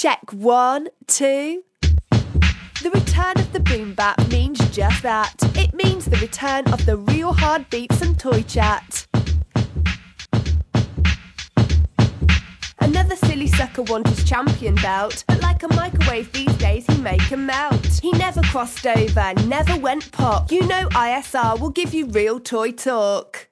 Check one, two. The return of the boom bap means just that. It means the return of the real hard beats and toy chat. Another silly sucker wants his champion belt, but like a microwave these days he make 'em melt. He never crossed over, never went pop. You know ISR will give you real toy talk.